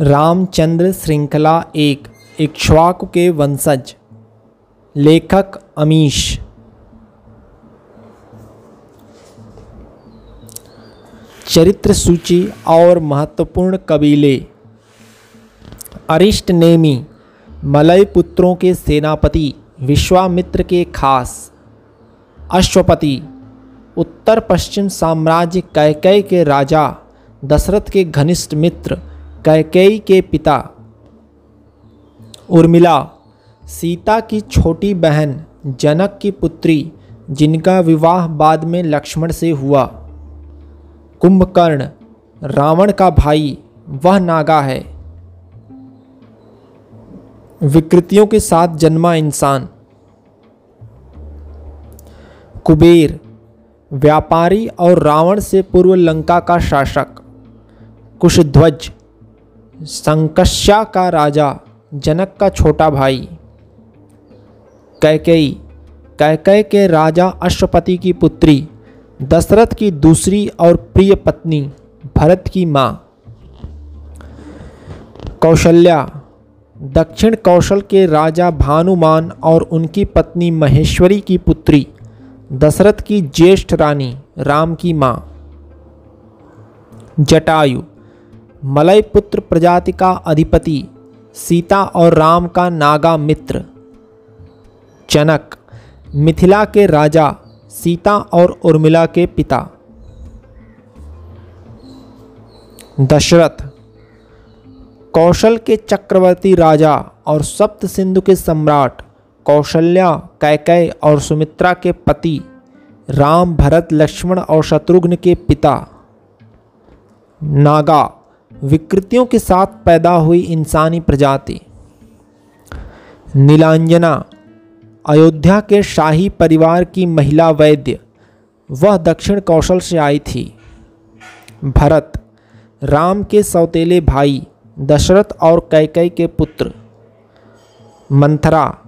रामचंद्र श्रृंखला एक इक्ष्वाकु के वंशज। लेखक अमीश। चरित्र सूची और महत्वपूर्ण कबीले। अरिष्ट नेमी, मलय पुत्रों के सेनापति, विश्वामित्र के खास। अश्वपति, उत्तर पश्चिम साम्राज्य कैकय के राजा, दशरथ के घनिष्ठ मित्र कैकेयी के पिता उर्मिला, सीता की छोटी बहन जनक की पुत्री, जिनका विवाह बाद में लक्ष्मण से हुआ। कुंभकर्ण, रावण का भाई, वह नागा है। विकृतियों के साथ जन्मा इंसान। कुबेर, व्यापारी और रावण से पूर्व लंका का शासक। कुशध्वज संकश्या का राजा, जनक का छोटा भाई। कैकई कैकय के राजा अश्वपति की पुत्री, दशरथ की दूसरी और प्रिय पत्नी, भरत की माँ। कौशल्या, दक्षिण कौशल के राजा भानुमान और उनकी पत्नी महेश्वरी की पुत्री, दशरथ की ज्येष्ठ रानी राम की माँ। जटायु मलय पुत्र प्रजाति का अधिपति, सीता और राम का नागा मित्र। जनक, मिथिला के राजा, सीता और उर्मिला के पिता। दशरथ, कौशल के चक्रवर्ती राजा और सप्त सिंधु के सम्राट, कौशल्या, कैकय और सुमित्रा के पति, राम, भरत, लक्ष्मण और शत्रुघ्न के पिता। नागा विकृतियों के साथ पैदा हुई इंसानी प्रजाति। नीलांजना, अयोध्या के शाही परिवार की महिला वैद्य, वह दक्षिण कौशल से आई थी। भरत, राम के सौतेले भाई, दशरथ और कैकई के पुत्र। मंथरा,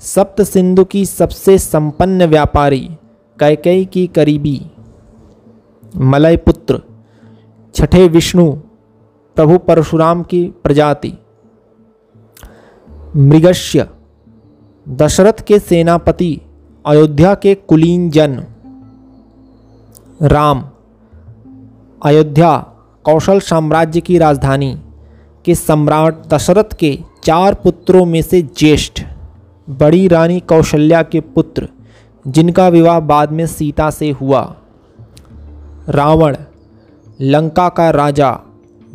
सप्त सिंधु की सबसे संपन्न व्यापारी, कैकई की करीबी। मलय पुत्र छठे विष्णु प्रभु परशुराम की प्रजाति। मृगश्य, दशरथ के सेनापति, अयोध्या के कुलीन जन राम, अयोध्या, कौशल साम्राज्य की राजधानी के सम्राट दशरथ के चार पुत्रों में से ज्येष्ठ, बड़ी रानी कौशल्या के पुत्र, जिनका विवाह बाद में सीता से हुआ। रावण, लंका का राजा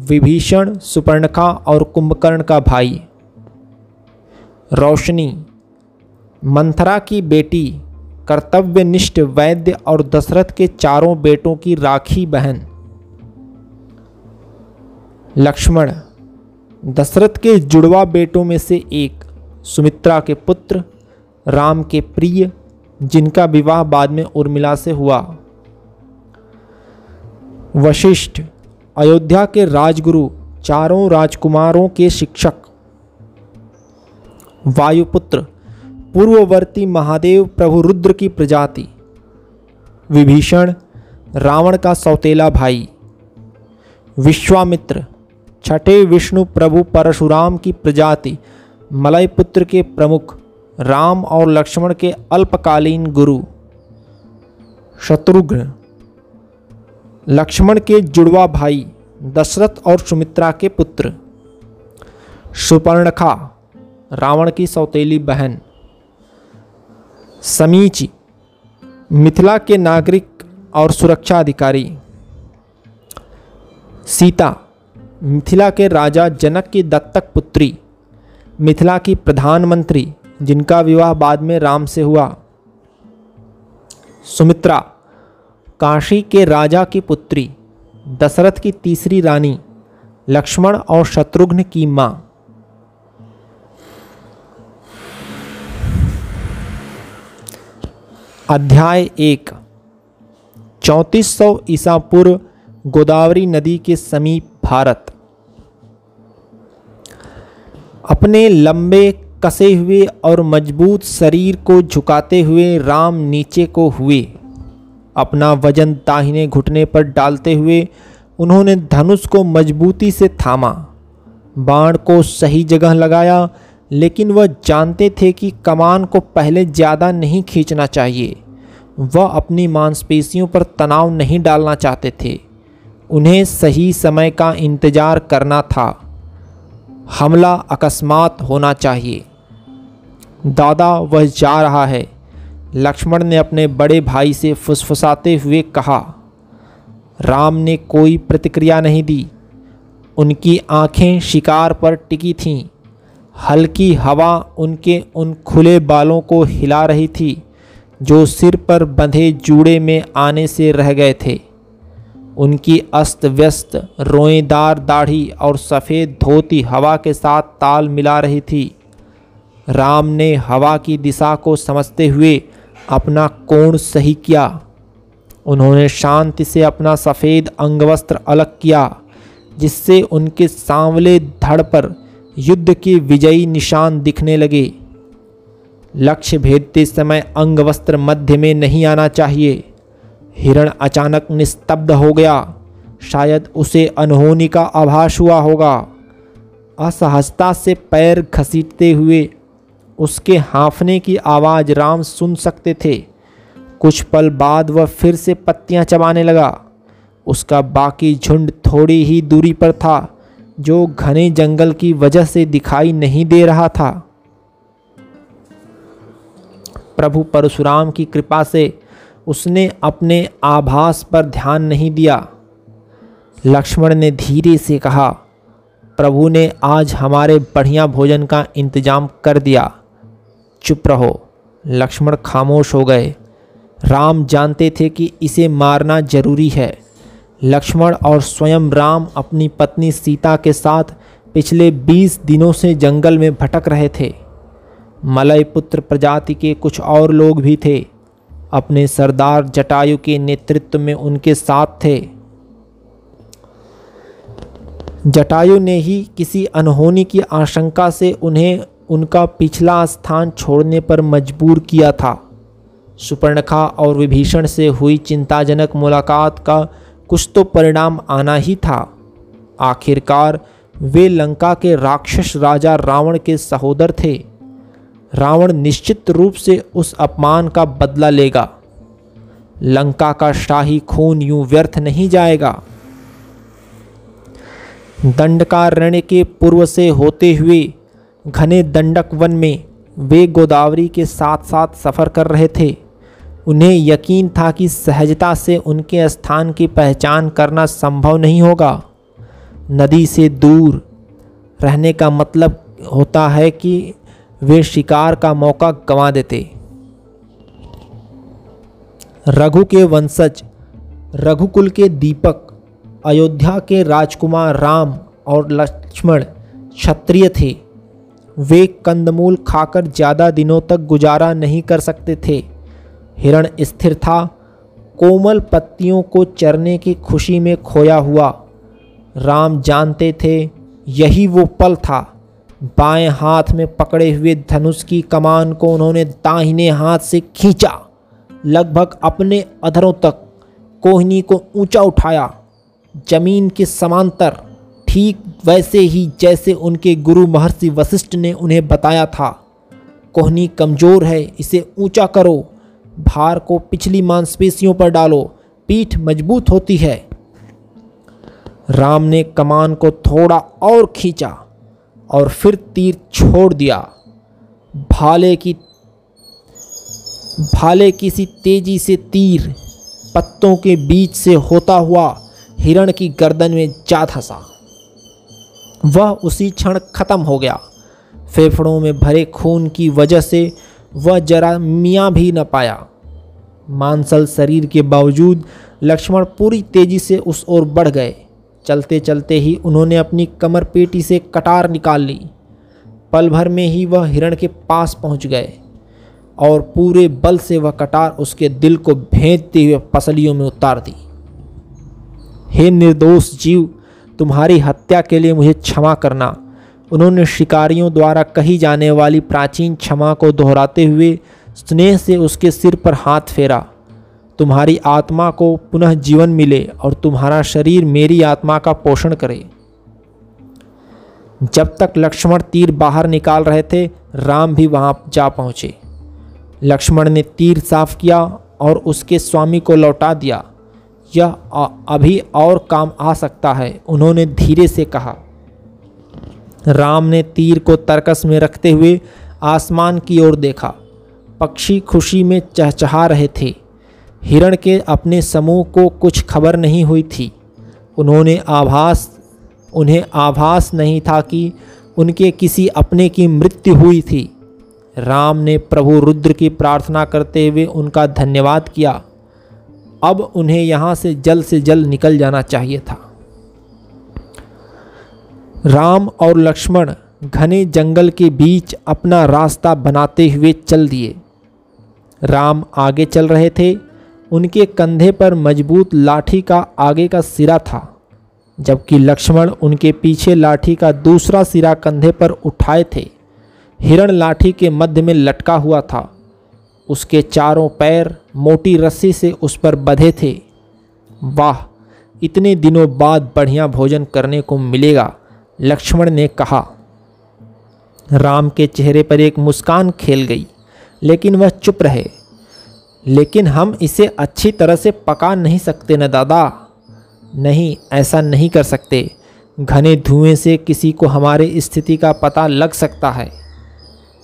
विभीषण सुपर्णखा और कुंभकर्ण का भाई। रोशनी, मंथरा की बेटी, कर्तव्यनिष्ठ वैद्य और दशरथ के चारों बेटों की राखी बहन। लक्ष्मण, दशरथ के जुड़वा बेटों में से एक, सुमित्रा के पुत्र, राम के प्रिय, जिनका विवाह बाद में उर्मिला से हुआ। वशिष्ठ अयोध्या के राजगुरु, चारों राजकुमारों के शिक्षक। वायुपुत्र, पूर्ववर्ती महादेव प्रभु रुद्र की प्रजाति। विभीषण, रावण का सौतेला भाई। विश्वामित्र, छठे विष्णु प्रभु परशुराम की प्रजाति। मलयपुत्र के प्रमुख, राम और लक्ष्मण के अल्पकालीन गुरु। शत्रुघ्न लक्ष्मण के जुड़वा भाई दशरथ और सुमित्रा के पुत्र। सुपर्णखा, रावण की सौतेली बहन। समीची, मिथिला के नागरिक और सुरक्षा अधिकारी। सीता, मिथिला के राजा जनक की दत्तक पुत्री। मिथिला की प्रधानमंत्री, जिनका विवाह बाद में राम से हुआ। सुमित्रा काशी के राजा की पुत्री, दशरथ की तीसरी रानी, लक्ष्मण और शत्रुघ्न की माँ। अध्याय एक। चौंतीस सौ ईसा पूर्व गोदावरी नदी के समीप भारत। अपने लंबे, कसे हुए और मज़बूत शरीर को झुकाते हुए राम नीचे को हुए। अपना वज़न दाहिने घुटने पर डालते हुए उन्होंने धनुष को मजबूती से थामा। बाण को सही जगह लगाया, लेकिन वह जानते थे कि कमान को पहले ज़्यादा नहीं खींचना चाहिए। वह अपनी मांसपेशियों पर तनाव नहीं डालना चाहते थे। उन्हें सही समय का इंतज़ार करना था। हमला अकस्मात होना चाहिए। दादा, वह जा रहा है। लक्ष्मण ने अपने बड़े भाई से फुसफुसाते हुए कहा, राम ने कोई प्रतिक्रिया नहीं दी। उनकी आँखें शिकार पर टिकी थीं। हल्की हवा उनके उन खुले बालों को हिला रही थी, जो सिर पर बंधे जूड़े में आने से रह गए थे। उनकी अस्त व्यस्त रोएदार दाढ़ी और सफ़ेद धोती हवा के साथ ताल मिला रही थी। राम ने हवा की दिशा को समझते हुए अपना कोण सही किया। उन्होंने शांति से अपना सफ़ेद अंगवस्त्र अलग किया, जिससे उनके सांवले धड़ पर युद्ध के विजयी निशान दिखने लगे। लक्ष्य भेदते समय अंगवस्त्र मध्य में नहीं आना चाहिए। हिरण अचानक निस्तब्ध हो गया। शायद उसे अनहोनी का आभास हुआ होगा। असहजता से पैर घसीटते हुए उसके हाँफने की आवाज़ राम सुन सकते थे। कुछ पल बाद वह फिर से पत्तियाँ चबाने लगा। उसका बाकी झुंड थोड़ी ही दूरी पर था, जो घने जंगल की वजह से दिखाई नहीं दे रहा था। प्रभु परशुराम की कृपा से उसने अपने आभास पर ध्यान नहीं दिया। लक्ष्मण ने धीरे से कहा, प्रभु ने आज हमारे बढ़िया भोजन का इंतज़ाम कर दिया। चुप रहो। लक्ष्मण खामोश हो गए। राम जानते थे कि इसे मारना ज़रूरी है। लक्ष्मण और स्वयं राम अपनी पत्नी सीता के साथ पिछले बीस दिनों से जंगल में भटक रहे थे। मलय पुत्र प्रजाति के कुछ और लोग भी थे। अपने सरदार जटायु के नेतृत्व में उनके साथ थे। जटायु ने ही किसी अनहोनी की आशंका से उन्हें उनका पिछला स्थान छोड़ने पर मजबूर किया था। सुपर्णखा और विभीषण से हुई चिंताजनक मुलाकात का कुछ तो परिणाम आना ही था। आखिरकार वे लंका के राक्षस राजा रावण के सहोदर थे। रावण निश्चित रूप से उस अपमान का बदला लेगा। लंका का शाही खून यूँ व्यर्थ नहीं जाएगा। दंडकारण्य के पूर्व से होते हुए घने दंडक वन में वे गोदावरी के साथ साथ सफ़र कर रहे थे। उन्हें यकीन था कि सहजता से उनके स्थान की पहचान करना संभव नहीं होगा। नदी से दूर रहने का मतलब होता है कि वे शिकार का मौका गंवा देते। रघु के वंशज, रघुकुल के दीपक, अयोध्या के राजकुमार राम और लक्ष्मण क्षत्रिय थे। वे कंदमूल खाकर ज़्यादा दिनों तक गुजारा नहीं कर सकते थे। हिरण स्थिर था, कोमल पत्तियों को चरने की खुशी में खोया हुआ। राम जानते थे, यही वो पल था। बाएँ हाथ में पकड़े हुए धनुष की कमान को उन्होंने दाहिने हाथ से खींचा। लगभग अपने अधरों तक कोहनी को ऊँचा उठाया। ज़मीन के समांतर ठीक वैसे ही जैसे उनके गुरु महर्षि वशिष्ठ ने उन्हें बताया था। कोहनी कमज़ोर है, इसे ऊँचा करो, भार को पिछली मांसपेशियों पर डालो, पीठ मज़बूत होती है। राम ने कमान को थोड़ा और खींचा और फिर तीर छोड़ दिया। भाले की, भाले किसी तेज़ी से तीर पत्तों के बीच से होता हुआ हिरण की गर्दन में जा धंसा। वह उसी क्षण खत्म हो गया। फेफड़ों में भरे खून की वजह से वह जरा मियाँ भी न पाया। मांसल शरीर के बावजूद लक्ष्मण पूरी तेज़ी से उस ओर बढ़ गए। चलते चलते ही उन्होंने अपनी कमर पेटी से कटार निकाल ली। पल भर में ही वह हिरण के पास पहुँच गए और पूरे बल से वह कटार उसके दिल को भेजते हुए पसलियों में उतार दी। हे निर्दोष जीव तुम्हारी हत्या के लिए मुझे क्षमा करना। उन्होंने शिकारियों द्वारा कही जाने वाली प्राचीन क्षमा को दोहराते हुए स्नेह से उसके सिर पर हाथ फेरा। तुम्हारी आत्मा को पुनः जीवन मिले और तुम्हारा शरीर मेरी आत्मा का पोषण करे। जब तक लक्ष्मण तीर बाहर निकाल रहे थे, राम भी वहाँ जा पहुँचे। लक्ष्मण ने तीर साफ़ किया और उसके स्वामी को लौटा दिया। यह अभी और काम आ सकता है, उन्होंने धीरे से कहा। राम ने तीर को तरकस में रखते हुए आसमान की ओर देखा। पक्षी खुशी में चहचहा रहे थे। हिरण के अपने समूह को कुछ खबर नहीं हुई थी। उन्होंने आभास, उन्हें आभास नहीं था कि उनके किसी अपने की मृत्यु हुई थी। राम ने प्रभु रुद्र की प्रार्थना करते हुए उनका धन्यवाद किया। अब उन्हें यहाँ से जल्द से जल्द निकल जाना चाहिए था। राम और लक्ष्मण घने जंगल के बीच अपना रास्ता बनाते हुए चल दिए। राम आगे चल रहे थे। उनके कंधे पर मज़बूत लाठी का आगे का सिरा था, जबकि लक्ष्मण उनके पीछे लाठी का दूसरा सिरा कंधे पर उठाए थे। हिरण लाठी के मध्य में लटका हुआ था। उसके चारों पैर मोटी रस्सी से उस पर बधे थे। वाह, इतने दिनों बाद बढ़िया भोजन करने को मिलेगा, लक्ष्मण ने कहा। राम के चेहरे पर एक मुस्कान खेल गई, लेकिन वह चुप रहे। लेकिन हम इसे अच्छी तरह से पका नहीं सकते न, दादा। नहीं, ऐसा नहीं कर सकते। घने धुएँ से किसी को हमारे स्थिति का पता लग सकता है।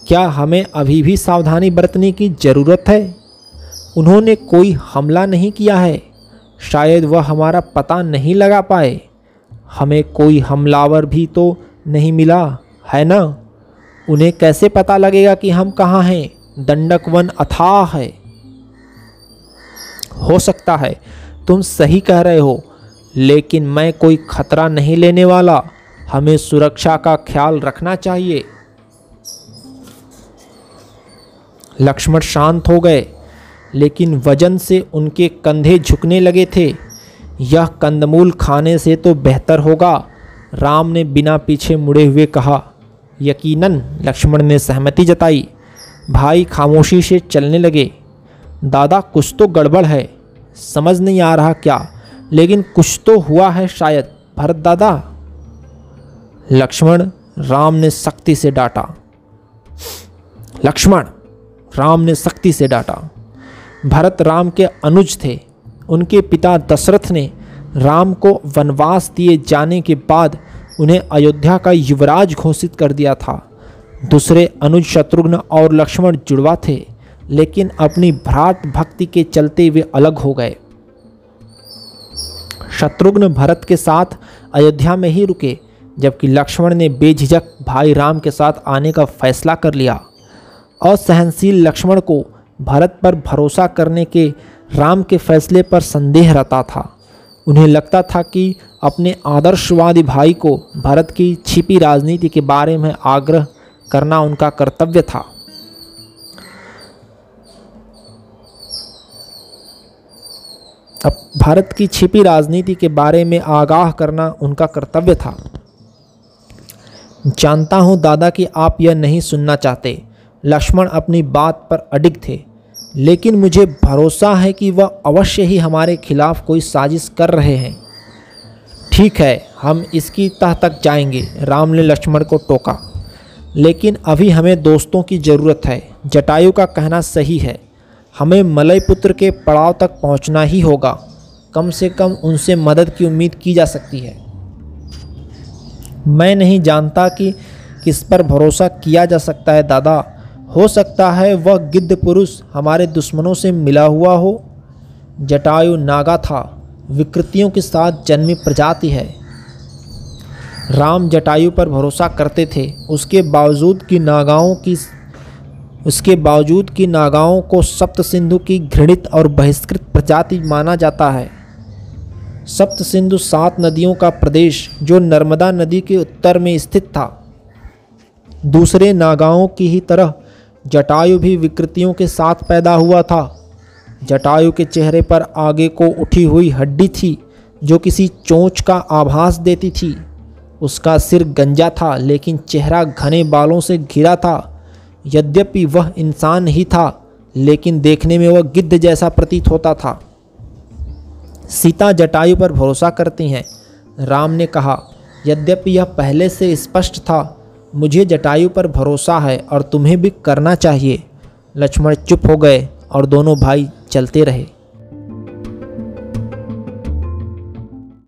क्या हमें अभी भी सावधानी बरतने की ज़रूरत है? उन्होंने कोई हमला नहीं किया है। शायद वह हमारा पता नहीं लगा पाए। हमें कोई हमलावर भी तो नहीं मिला, है ना? उन्हें कैसे पता लगेगा कि हम कहाँ हैं? दंडक वन अथाह है। हो सकता है। तुम सही कह रहे हो, लेकिन मैं कोई खतरा नहीं लेने वाला। हमें सुरक्षा का ख्याल रखना चाहिए। लक्ष्मण शांत हो गए, लेकिन वज़न से उनके कंधे झुकने लगे थे। यह कंदमूल खाने से तो बेहतर होगा, राम ने बिना पीछे मुड़े हुए कहा। यकीनन, लक्ष्मण ने सहमति जताई। भाई खामोशी से चलने लगे। दादा, कुछ तो गड़बड़ है, समझ नहीं आ रहा क्या? लेकिन कुछ तो हुआ है शायद, भरत दादा। लक्ष्मण, राम ने सख्ती से डांटा। लक्ष्मण राम ने सख्ती से डांटा। भरत राम के अनुज थे। उनके पिता दशरथ ने राम को वनवास दिए जाने के बाद उन्हें अयोध्या का युवराज घोषित कर दिया था। दूसरे अनुज शत्रुघ्न और लक्ष्मण जुड़वा थे, लेकिन अपनी भ्रात भक्ति के चलते वे अलग हो गए। शत्रुघ्न भरत के साथ अयोध्या में ही रुके, जबकि लक्ष्मण ने बेझिझक भाई राम के साथ आने का फैसला कर लिया। असहनशील लक्ष्मण को भरत पर भरोसा करने के राम के फैसले पर संदेह रहता था। उन्हें लगता था कि अपने आदर्शवादी भाई को भारत की छिपी राजनीति के बारे में आग्रह करना उनका कर्तव्य था। अब भारत की छिपी राजनीति के बारे में आगाह करना उनका कर्तव्य था। जानता हूँ दादा कि आप यह नहीं सुनना चाहते। लक्ष्मण अपनी बात पर अडिग थे। लेकिन मुझे भरोसा है कि वह अवश्य ही हमारे खिलाफ कोई साजिश कर रहे हैं। ठीक है, हम इसकी तह तक जाएँगे। राम ने लक्ष्मण को टोका। लेकिन अभी हमें दोस्तों की ज़रूरत है। जटायु का कहना सही है। हमें मलय पुत्र के पड़ाव तक पहुँचना ही होगा। कम से कम उनसे मदद की उम्मीद की जा सकती है। मैं नहीं जानता कि किस पर भरोसा किया जा सकता है, दादा। हो सकता है वह गिद्ध पुरुष हमारे दुश्मनों से मिला हुआ हो। जटायु नागा था, विकृतियों के साथ जन्मी प्रजाति है। राम जटायु पर भरोसा करते थे। उसके बावजूद की नागाओं की, उसके बावजूद की नागाओं को सप्त सिंधु की घृणित और बहिष्कृत प्रजाति माना जाता है। सप्त सिंधु सात नदियों का प्रदेश, जो नर्मदा नदी के उत्तर में स्थित था। दूसरे नागाओं की ही तरह जटायु भी विकृतियों के साथ पैदा हुआ था। जटायु के चेहरे पर आगे को उठी हुई हड्डी थी, जो किसी चोंच का आभास देती थी। उसका सिर गंजा था, लेकिन चेहरा घने बालों से घिरा था। यद्यपि वह इंसान ही था, लेकिन देखने में वह गिद्ध जैसा प्रतीत होता था। सीता जटायु पर भरोसा करती हैं। राम ने कहा, यद्यपि यह पहले से स्पष्ट था मुझे जटायु पर भरोसा है और तुम्हें भी करना चाहिए। लक्ष्मण चुप हो गए और दोनों भाई चलते रहे।